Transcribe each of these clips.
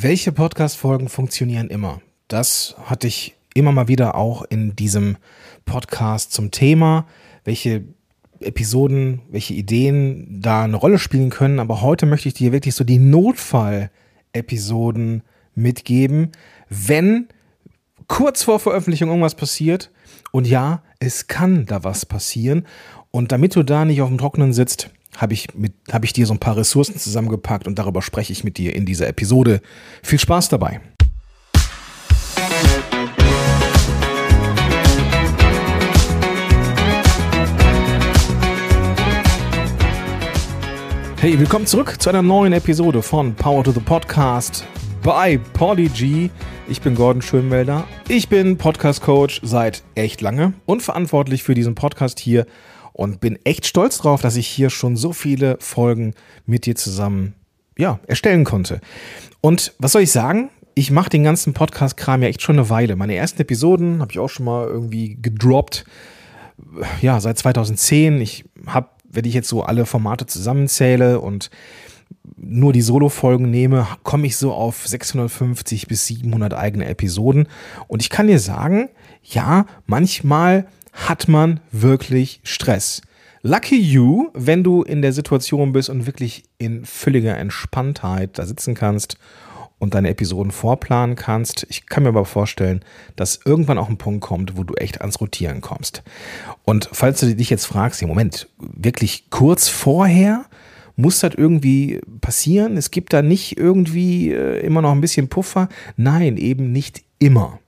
Welche Podcast-Folgen funktionieren immer? Das hatte ich immer mal wieder auch in diesem Podcast zum Thema, welche Episoden, welche Ideen da eine Rolle spielen können. Aber heute möchte ich dir wirklich so die Notfall-Episoden mitgeben, wenn kurz vor Veröffentlichung irgendwas passiert. Und ja, es kann da was passieren. Und damit du da nicht auf dem Trockenen sitzt, habe ich, hab ich dir so ein paar Ressourcen zusammengepackt und darüber spreche ich mit dir in dieser Episode. Viel Spaß dabei. Hey, willkommen zurück zu einer neuen Episode von Power to the Podcast bei Polyg. Ich bin Gordon Schönwelder. Ich bin Podcast Coach seit echt lange und verantwortlich für diesen Podcast hier und bin echt stolz drauf, dass ich hier schon so viele Folgen mit dir zusammen ja, erstellen konnte. Und was soll ich sagen? Ich mache den ganzen Podcast-Kram ja echt schon eine Weile. Meine ersten Episoden habe ich auch schon mal irgendwie gedroppt. Ja, seit 2010. Ich habe, wenn ich jetzt so alle Formate zusammenzähle und nur die Solo-Folgen nehme, komme ich so auf 650 bis 700 eigene Episoden. Und ich kann dir sagen, ja, manchmal hat man wirklich Stress. Lucky you, wenn du in der Situation bist und wirklich in völliger Entspanntheit da sitzen kannst und deine Episoden vorplanen kannst. Ich kann mir aber vorstellen, dass irgendwann auch ein Punkt kommt, wo du echt ans Rotieren kommst. Und falls du dich jetzt fragst, im Moment, wirklich kurz vorher, muss das irgendwie passieren? Es gibt da nicht irgendwie äh, immer noch ein bisschen Puffer? Nein, eben nicht immer.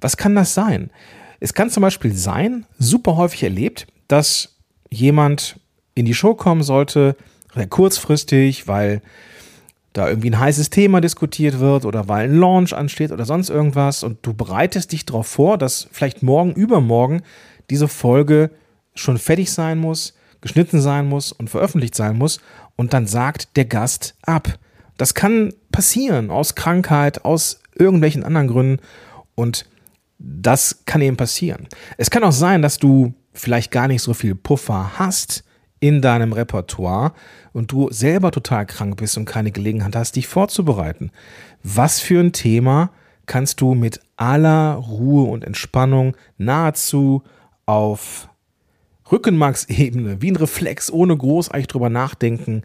Was kann das sein? Es kann zum Beispiel sein, super häufig erlebt, dass jemand in die Show kommen sollte, sehr kurzfristig, weil da irgendwie ein heißes Thema diskutiert wird oder weil ein Launch ansteht oder sonst irgendwas. Und du bereitest dich darauf vor, dass vielleicht morgen, übermorgen diese Folge schon fertig sein muss, geschnitten sein muss und veröffentlicht sein muss. Und dann sagt der Gast ab. Das kann passieren aus Krankheit, aus irgendwelchen anderen Gründen. Und das kann eben passieren. Es kann auch sein, dass du vielleicht gar nicht so viel Puffer hast in deinem Repertoire und du selber total krank bist und keine Gelegenheit hast, dich vorzubereiten. Was für ein Thema kannst du mit aller Ruhe und Entspannung nahezu auf Rückenmarksebene, wie ein Reflex, ohne großartig drüber nachdenken,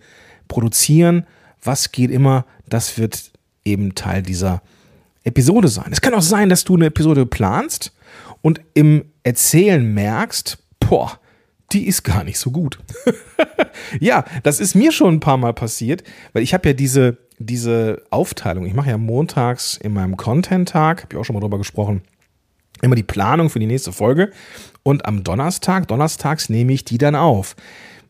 produzieren? Was geht immer? Das wird eben Teil dieser Episode sein. Es kann auch sein, dass du eine Episode planst und im Erzählen merkst, boah, die ist gar nicht so gut. ja, das ist mir schon ein paar Mal passiert, weil ich habe ja diese, diese Aufteilung. Ich mache ja montags in meinem Content-Tag, habe ich auch schon mal drüber gesprochen, immer die Planung für die nächste Folge. Und am Donnerstag, donnerstags nehme ich die dann auf.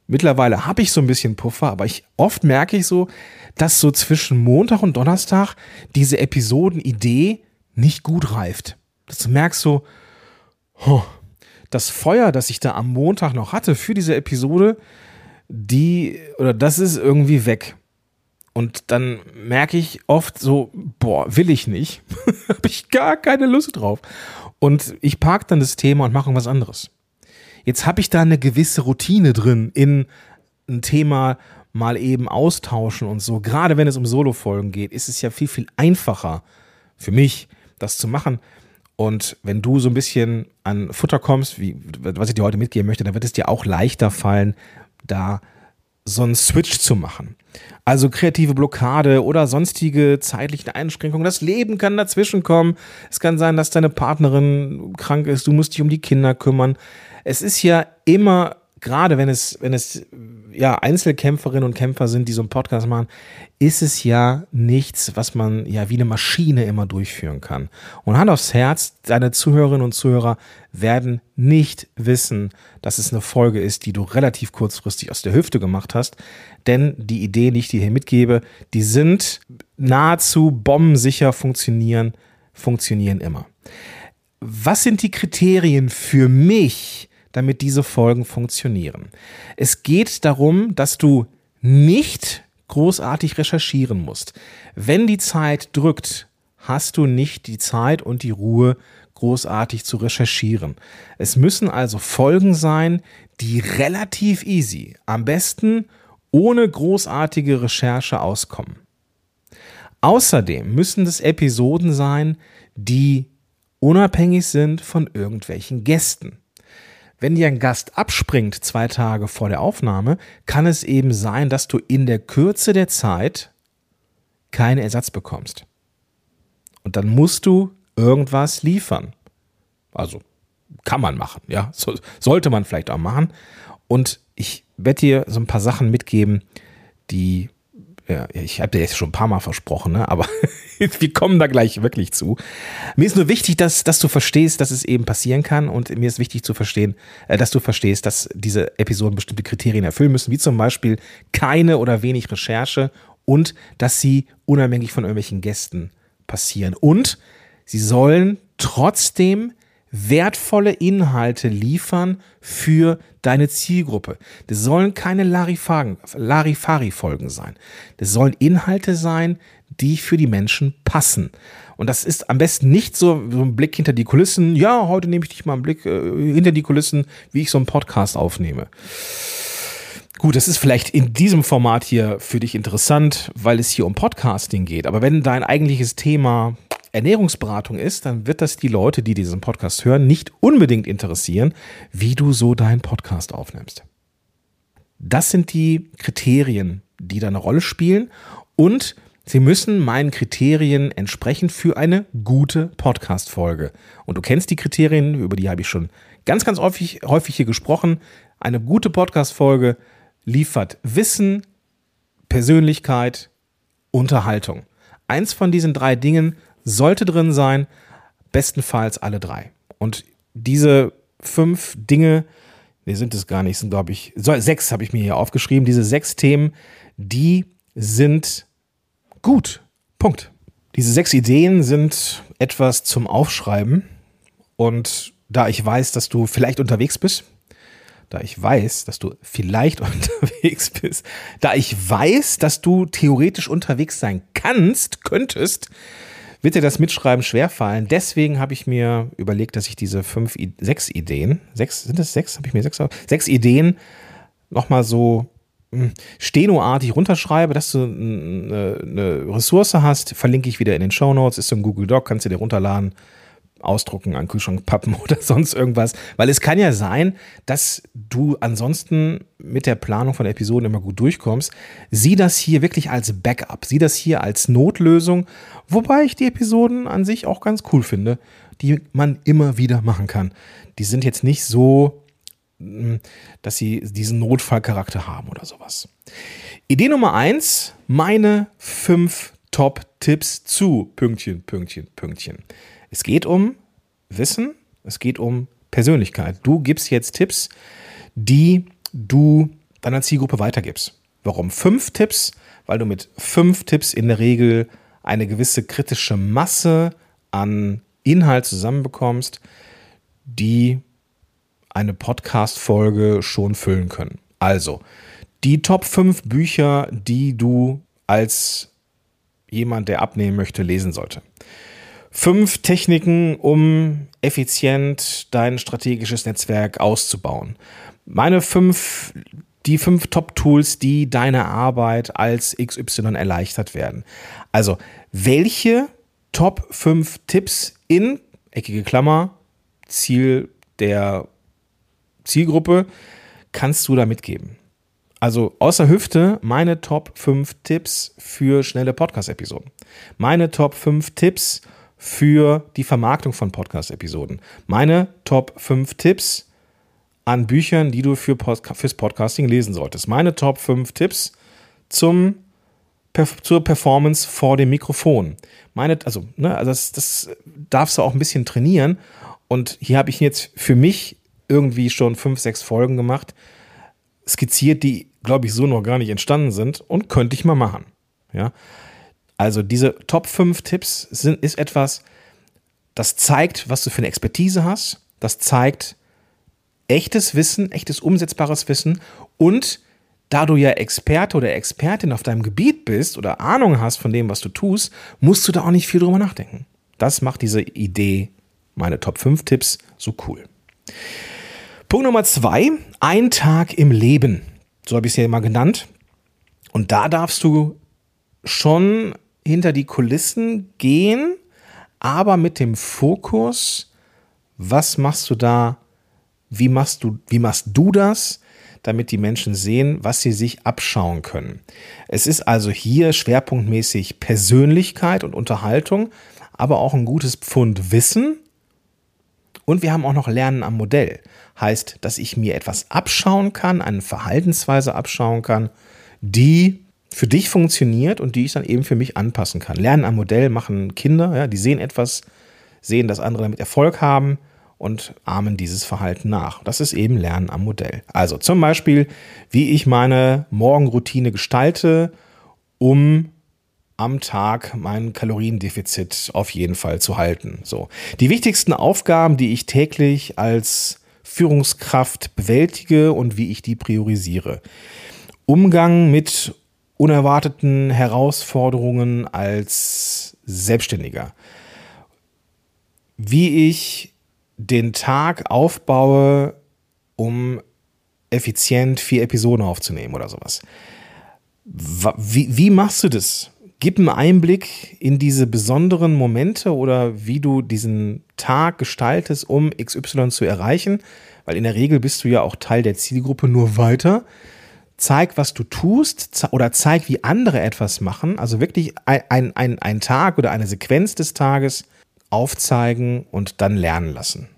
Mittlerweile habe ich so ein bisschen Puffer, aber ich oft merke ich so, dass so zwischen Montag und Donnerstag diese Episodenidee nicht gut reift. Dass du merkst so, oh, das Feuer, das ich da am Montag noch hatte für diese Episode, die oder das ist irgendwie weg. Und dann merke ich oft so, boah, will ich nicht. Habe ich gar keine Lust drauf. Und ich parke dann das Thema und mache was anderes. Jetzt habe ich da eine gewisse Routine drin in ein Thema mal eben austauschen und so. Gerade wenn es um Solo-Folgen geht, ist es ja viel, viel einfacher für mich, das zu machen. Und wenn du so ein bisschen an Futter kommst, wie, was ich dir heute mitgeben möchte, dann wird es dir auch leichter fallen, da so einen Switch zu machen. Also kreative Blockade oder sonstige zeitliche Einschränkungen. Das Leben kann dazwischen kommen. Es kann sein, dass deine Partnerin krank ist. Du musst dich um die Kinder kümmern es ist ja immer, gerade wenn es, wenn es ja Einzelkämpferinnen und Kämpfer sind, die so einen Podcast machen, ist es ja nichts, was man ja wie eine Maschine immer durchführen kann. Und Hand aufs Herz, deine Zuhörerinnen und Zuhörer werden nicht wissen, dass es eine Folge ist, die du relativ kurzfristig aus der Hüfte gemacht hast. Denn die Ideen, die ich dir hier mitgebe, die sind nahezu bombensicher funktionieren, funktionieren immer. Was sind die Kriterien für mich, damit diese Folgen funktionieren. Es geht darum, dass du nicht großartig recherchieren musst. Wenn die Zeit drückt, hast du nicht die Zeit und die Ruhe, großartig zu recherchieren. Es müssen also Folgen sein, die relativ easy, am besten ohne großartige Recherche auskommen. Außerdem müssen das Episoden sein, die unabhängig sind von irgendwelchen Gästen. Wenn dir ein Gast abspringt zwei Tage vor der Aufnahme, kann es eben sein, dass du in der Kürze der Zeit keinen Ersatz bekommst. Und dann musst du irgendwas liefern. Also kann man machen, ja, so, sollte man vielleicht auch machen. Und ich werde dir so ein paar Sachen mitgeben, die ja, ich habe dir jetzt schon ein paar Mal versprochen, ne? aber wir kommen da gleich wirklich zu. Mir ist nur wichtig, dass, dass du verstehst, dass es eben passieren kann und mir ist wichtig zu verstehen, äh, dass du verstehst, dass diese Episoden bestimmte Kriterien erfüllen müssen, wie zum Beispiel keine oder wenig Recherche und dass sie unabhängig von irgendwelchen Gästen passieren. Und sie sollen trotzdem wertvolle Inhalte liefern für deine Zielgruppe. Das sollen keine Larifari-Folgen sein. Das sollen Inhalte sein, die für die Menschen passen. Und das ist am besten nicht so, so ein Blick hinter die Kulissen. Ja, heute nehme ich dich mal einen Blick äh, hinter die Kulissen, wie ich so einen Podcast aufnehme. Gut, das ist vielleicht in diesem Format hier für dich interessant, weil es hier um Podcasting geht. Aber wenn dein eigentliches Thema Ernährungsberatung ist, dann wird das die Leute, die diesen Podcast hören, nicht unbedingt interessieren, wie du so deinen Podcast aufnimmst. Das sind die Kriterien, die da eine Rolle spielen und sie müssen meinen Kriterien entsprechen für eine gute Podcast-Folge. Und du kennst die Kriterien, über die habe ich schon ganz, ganz häufig, häufig hier gesprochen. Eine gute Podcast-Folge liefert Wissen, Persönlichkeit, Unterhaltung. Eins von diesen drei Dingen sollte drin sein, bestenfalls alle drei. Und diese fünf Dinge, nee, sind es gar nicht, sind glaube ich, sechs habe ich mir hier aufgeschrieben, diese sechs Themen, die sind gut. Punkt. Diese sechs Ideen sind etwas zum Aufschreiben. Und da ich weiß, dass du vielleicht unterwegs bist, da ich weiß, dass du vielleicht unterwegs bist, da ich weiß, dass du theoretisch unterwegs sein kannst, könntest, wird dir das Mitschreiben schwerfallen. Deswegen habe ich mir überlegt, dass ich diese fünf, sechs Ideen, sechs, sind es sechs? Habe ich mir sechs, sechs Ideen nochmal so hm, stenoartig runterschreibe, dass du eine, eine Ressource hast, verlinke ich wieder in den Show Notes, ist so ein Google Doc, kannst du dir runterladen ausdrucken, an Kühlschrank pappen oder sonst irgendwas. Weil es kann ja sein, dass du ansonsten mit der Planung von Episoden immer gut durchkommst. Sieh das hier wirklich als Backup, sieh das hier als Notlösung, wobei ich die Episoden an sich auch ganz cool finde, die man immer wieder machen kann. Die sind jetzt nicht so, hm, dass sie diesen Notfallcharakter haben oder sowas. Idee Nummer eins: meine fünf Top-Tipps zu Pünktchen, Pünktchen, Pünktchen. Es geht um Wissen, es geht um Persönlichkeit. Du gibst jetzt Tipps, die du deiner Zielgruppe weitergibst. Warum fünf Tipps? Weil du mit fünf Tipps in der Regel eine gewisse kritische Masse an Inhalt zusammenbekommst, die eine Podcast-Folge schon füllen können. Also, die Top 5 Bücher, die du als jemand, der abnehmen möchte, lesen sollte. Fünf Techniken, um effizient dein strategisches Netzwerk auszubauen. Meine fünf, die fünf Top-Tools, die deine Arbeit als XY erleichtert werden. Also, welche Top 5 Tipps in, eckige Klammer, Ziel der Zielgruppe, kannst du da mitgeben? Also außer Hüfte meine Top 5 Tipps für schnelle Podcast-Episoden. Meine Top 5 Tipps für die Vermarktung von Podcast-Episoden. Meine Top 5 Tipps an Büchern, die du für Pod fürs Podcasting lesen solltest. Meine Top 5 Tipps zum, zur Performance vor dem Mikrofon. Meine, also, ne, also das, das darfst du auch ein bisschen trainieren. Und hier habe ich jetzt für mich irgendwie schon fünf, sechs Folgen gemacht, skizziert, die, glaube ich, so noch gar nicht entstanden sind und könnte ich mal machen. Ja. Also diese Top 5 Tipps sind, ist etwas, das zeigt, was du für eine Expertise hast. Das zeigt echtes Wissen, echtes umsetzbares Wissen. Und da du ja Experte oder Expertin auf deinem Gebiet bist oder Ahnung hast von dem, was du tust, musst du da auch nicht viel drüber nachdenken. Das macht diese Idee, meine Top 5 Tipps, so cool. Punkt Nummer zwei, ein Tag im Leben. So habe ich es ja immer genannt. Und da darfst du schon hinter die Kulissen gehen, aber mit dem Fokus, was machst du da, wie machst du, wie machst du das, damit die Menschen sehen, was sie sich abschauen können. Es ist also hier schwerpunktmäßig Persönlichkeit und Unterhaltung, aber auch ein gutes Pfund Wissen. Und wir haben auch noch Lernen am Modell. Heißt, dass ich mir etwas abschauen kann, eine Verhaltensweise abschauen kann, die für dich funktioniert und die ich dann eben für mich anpassen kann. Lernen am Modell machen Kinder, ja, die sehen etwas, sehen, dass andere damit Erfolg haben und ahmen dieses Verhalten nach. Das ist eben Lernen am Modell. Also zum Beispiel, wie ich meine Morgenroutine gestalte, um am Tag mein Kaloriendefizit auf jeden Fall zu halten. So. Die wichtigsten Aufgaben, die ich täglich als Führungskraft bewältige und wie ich die priorisiere. Umgang mit unerwarteten Herausforderungen als Selbstständiger. Wie ich den Tag aufbaue, um effizient vier Episoden aufzunehmen oder sowas. Wie, wie machst du das? Gib einen Einblick in diese besonderen Momente oder wie du diesen Tag gestaltest, um XY zu erreichen, weil in der Regel bist du ja auch Teil der Zielgruppe nur weiter. Zeig, was du tust oder zeig, wie andere etwas machen. Also wirklich ein, ein, ein Tag oder eine Sequenz des Tages aufzeigen und dann lernen lassen.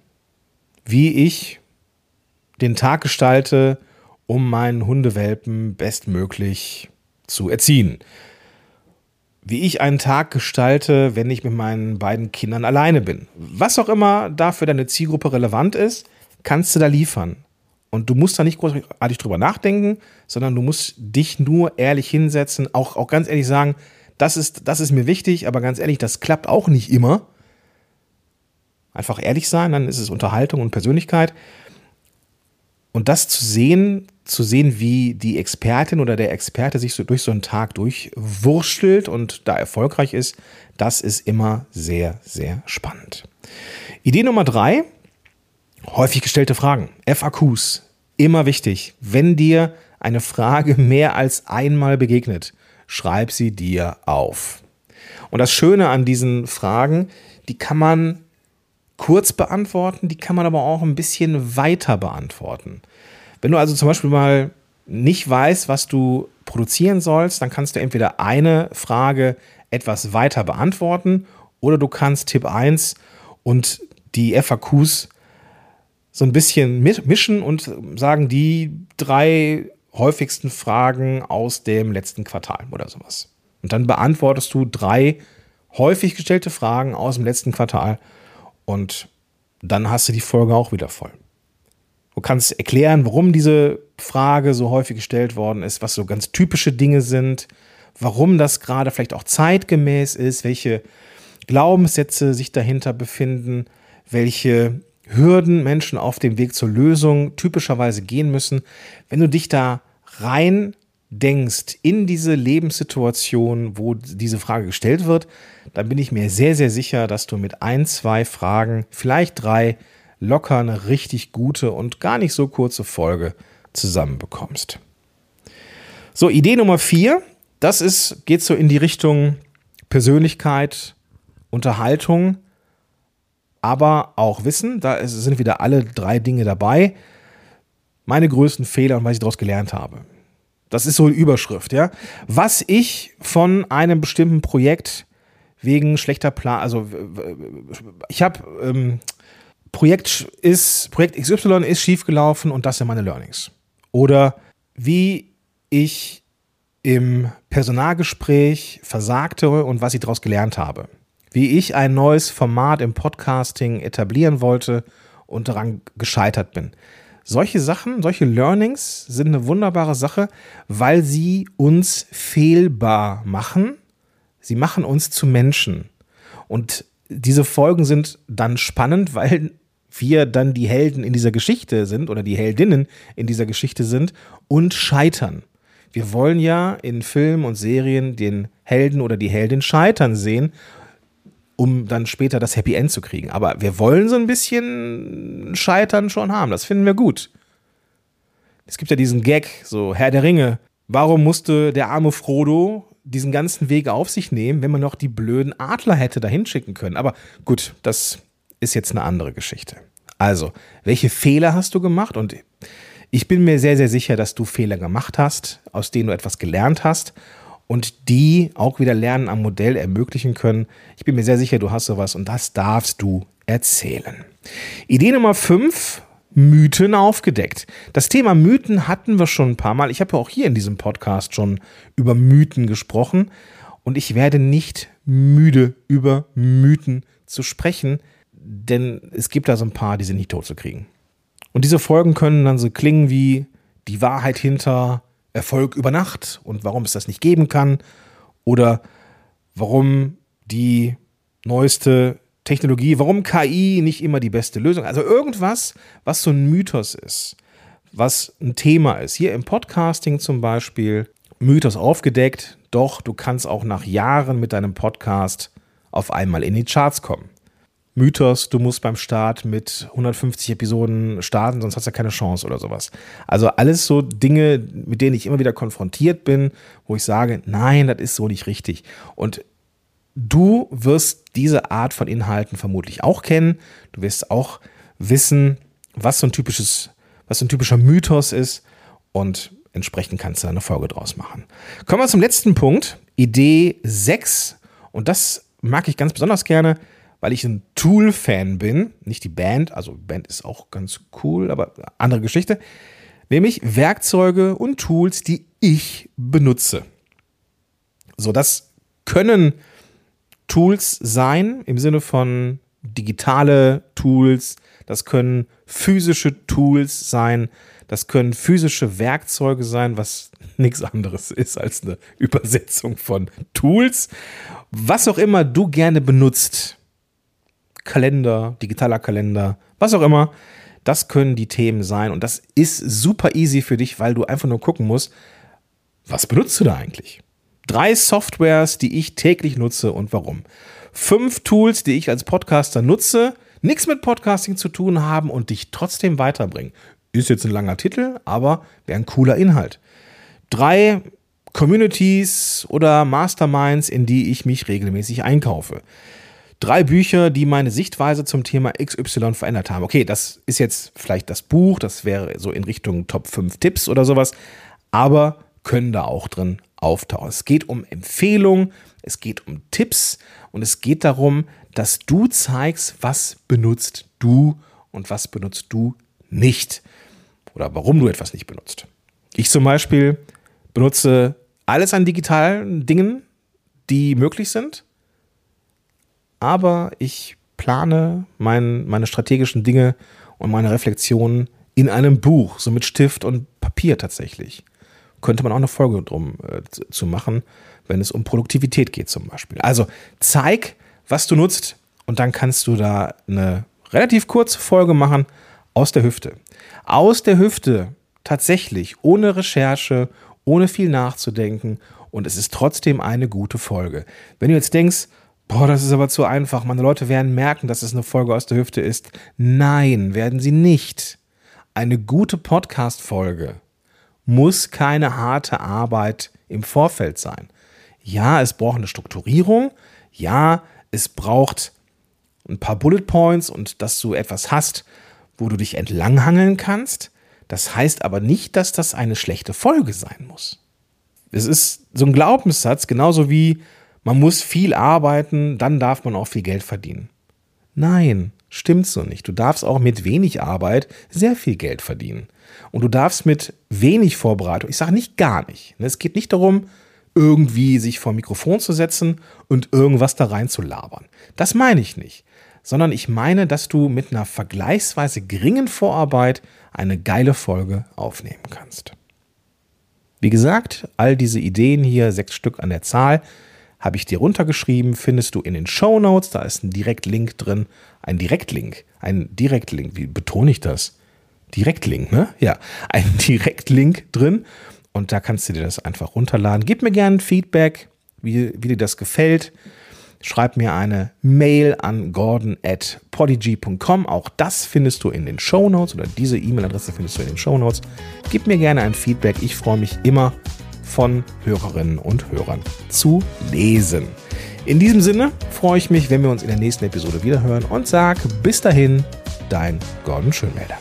Wie ich den Tag gestalte, um meinen Hundewelpen bestmöglich zu erziehen. Wie ich einen Tag gestalte, wenn ich mit meinen beiden Kindern alleine bin. Was auch immer da für deine Zielgruppe relevant ist, kannst du da liefern. Und du musst da nicht großartig drüber nachdenken, sondern du musst dich nur ehrlich hinsetzen, auch, auch ganz ehrlich sagen, das ist, das ist mir wichtig, aber ganz ehrlich, das klappt auch nicht immer. Einfach ehrlich sein, dann ist es Unterhaltung und Persönlichkeit. Und das zu sehen, zu sehen, wie die Expertin oder der Experte sich so durch so einen Tag durchwurschtelt und da erfolgreich ist, das ist immer sehr, sehr spannend. Idee Nummer drei, häufig gestellte Fragen, FAQs, immer wichtig. Wenn dir eine Frage mehr als einmal begegnet, schreib sie dir auf. Und das Schöne an diesen Fragen, die kann man kurz beantworten, die kann man aber auch ein bisschen weiter beantworten. Wenn du also zum Beispiel mal nicht weißt, was du produzieren sollst, dann kannst du entweder eine Frage etwas weiter beantworten oder du kannst Tipp 1 und die FAQs so ein bisschen mischen und sagen, die drei häufigsten Fragen aus dem letzten Quartal oder sowas. Und dann beantwortest du drei häufig gestellte Fragen aus dem letzten Quartal und dann hast du die Folge auch wieder voll. Du kannst erklären, warum diese Frage so häufig gestellt worden ist, was so ganz typische Dinge sind, warum das gerade vielleicht auch zeitgemäß ist, welche Glaubenssätze sich dahinter befinden, welche Hürden Menschen auf dem Weg zur Lösung typischerweise gehen müssen. Wenn du dich da rein denkst in diese Lebenssituation, wo diese Frage gestellt wird, dann bin ich mir sehr, sehr sicher, dass du mit ein, zwei Fragen, vielleicht drei, locker eine richtig gute und gar nicht so kurze Folge zusammenbekommst. So, Idee Nummer vier, das ist, geht so in die Richtung Persönlichkeit, Unterhaltung, aber auch Wissen. Da sind wieder alle drei Dinge dabei. Meine größten Fehler und was ich daraus gelernt habe. Das ist so eine Überschrift, ja. Was ich von einem bestimmten Projekt wegen schlechter Plan, also ich habe ähm, Projekt ist Projekt XY ist schiefgelaufen und das sind meine Learnings. Oder wie ich im Personalgespräch versagte und was ich daraus gelernt habe. Wie ich ein neues Format im Podcasting etablieren wollte und daran gescheitert bin. Solche Sachen, solche Learnings sind eine wunderbare Sache, weil sie uns fehlbar machen. Sie machen uns zu Menschen. Und diese Folgen sind dann spannend, weil wir dann die Helden in dieser Geschichte sind oder die Heldinnen in dieser Geschichte sind und scheitern. Wir wollen ja in Filmen und Serien den Helden oder die Heldin scheitern sehen um dann später das Happy End zu kriegen. Aber wir wollen so ein bisschen Scheitern schon haben. Das finden wir gut. Es gibt ja diesen Gag, so Herr der Ringe. Warum musste der arme Frodo diesen ganzen Weg auf sich nehmen, wenn man noch die blöden Adler hätte dahin schicken können. Aber gut, das ist jetzt eine andere Geschichte. Also, welche Fehler hast du gemacht? Und ich bin mir sehr, sehr sicher, dass du Fehler gemacht hast, aus denen du etwas gelernt hast und die auch wieder Lernen am Modell ermöglichen können. Ich bin mir sehr sicher, du hast sowas und das darfst du erzählen. Idee Nummer 5, Mythen aufgedeckt. Das Thema Mythen hatten wir schon ein paar Mal. Ich habe ja auch hier in diesem Podcast schon über Mythen gesprochen und ich werde nicht müde, über Mythen zu sprechen, denn es gibt da so ein paar, die sind nicht tot zu kriegen. Und diese Folgen können dann so klingen wie die Wahrheit hinter Erfolg über Nacht und warum es das nicht geben kann oder warum die neueste Technologie, warum KI nicht immer die beste Lösung, also irgendwas, was so ein Mythos ist, was ein Thema ist. Hier im Podcasting zum Beispiel, Mythos aufgedeckt, doch du kannst auch nach Jahren mit deinem Podcast auf einmal in die Charts kommen. Mythos, du musst beim Start mit 150 Episoden starten, sonst hast du ja keine Chance oder sowas. Also alles so Dinge, mit denen ich immer wieder konfrontiert bin, wo ich sage, nein, das ist so nicht richtig. Und du wirst diese Art von Inhalten vermutlich auch kennen. Du wirst auch wissen, was so ein typisches, was so ein typischer Mythos ist und entsprechend kannst du eine Folge draus machen. Kommen wir zum letzten Punkt, Idee 6 und das mag ich ganz besonders gerne weil ich ein Tool-Fan bin, nicht die Band, also Band ist auch ganz cool, aber andere Geschichte, nämlich Werkzeuge und Tools, die ich benutze. So, das können Tools sein im Sinne von digitale Tools, das können physische Tools sein, das können physische Werkzeuge sein, was nichts anderes ist als eine Übersetzung von Tools. Was auch immer du gerne benutzt, Kalender, digitaler Kalender, was auch immer. Das können die Themen sein und das ist super easy für dich, weil du einfach nur gucken musst, was benutzt du da eigentlich? Drei Softwares, die ich täglich nutze und warum. Fünf Tools, die ich als Podcaster nutze, nichts mit Podcasting zu tun haben und dich trotzdem weiterbringen. Ist jetzt ein langer Titel, aber wäre ein cooler Inhalt. Drei Communities oder Masterminds, in die ich mich regelmäßig einkaufe. Drei Bücher, die meine Sichtweise zum Thema XY verändert haben. Okay, das ist jetzt vielleicht das Buch, das wäre so in Richtung Top 5 Tipps oder sowas, aber können da auch drin auftauchen. Es geht um Empfehlungen, es geht um Tipps und es geht darum, dass du zeigst, was benutzt du und was benutzt du nicht oder warum du etwas nicht benutzt. Ich zum Beispiel benutze alles an digitalen Dingen, die möglich sind aber ich plane mein, meine strategischen Dinge und meine Reflexionen in einem Buch, so mit Stift und Papier tatsächlich. Könnte man auch eine Folge drum äh, zu machen, wenn es um Produktivität geht zum Beispiel. Also zeig, was du nutzt und dann kannst du da eine relativ kurze Folge machen aus der Hüfte. Aus der Hüfte tatsächlich, ohne Recherche, ohne viel nachzudenken und es ist trotzdem eine gute Folge. Wenn du jetzt denkst, Boah, das ist aber zu einfach. Meine Leute werden merken, dass es eine Folge aus der Hüfte ist. Nein, werden sie nicht. Eine gute Podcast-Folge muss keine harte Arbeit im Vorfeld sein. Ja, es braucht eine Strukturierung. Ja, es braucht ein paar Bullet Points und dass du etwas hast, wo du dich entlanghangeln kannst. Das heißt aber nicht, dass das eine schlechte Folge sein muss. Es ist so ein Glaubenssatz, genauso wie man muss viel arbeiten, dann darf man auch viel Geld verdienen. Nein, stimmt so nicht. Du darfst auch mit wenig Arbeit sehr viel Geld verdienen. Und du darfst mit wenig Vorbereitung, ich sage nicht gar nicht. Ne, es geht nicht darum, irgendwie sich vor Mikrofon zu setzen und irgendwas da rein zu labern. Das meine ich nicht. Sondern ich meine, dass du mit einer vergleichsweise geringen Vorarbeit eine geile Folge aufnehmen kannst. Wie gesagt, all diese Ideen hier, sechs Stück an der Zahl, habe ich dir runtergeschrieben, findest du in den Show Notes, da ist ein Direktlink drin, ein Direktlink, ein Direktlink, wie betone ich das? Direktlink, ne? Ja, ein Direktlink drin und da kannst du dir das einfach runterladen. Gib mir gerne Feedback, wie, wie dir das gefällt. Schreib mir eine Mail an gordon at podigy.com. Auch das findest du in den Show Notes oder diese E-Mail-Adresse findest du in den Show Notes. Gib mir gerne ein Feedback. Ich freue mich immer von Hörerinnen und Hörern zu lesen. In diesem Sinne freue ich mich, wenn wir uns in der nächsten Episode wiederhören und sage bis dahin, dein Gordon Schönmelder.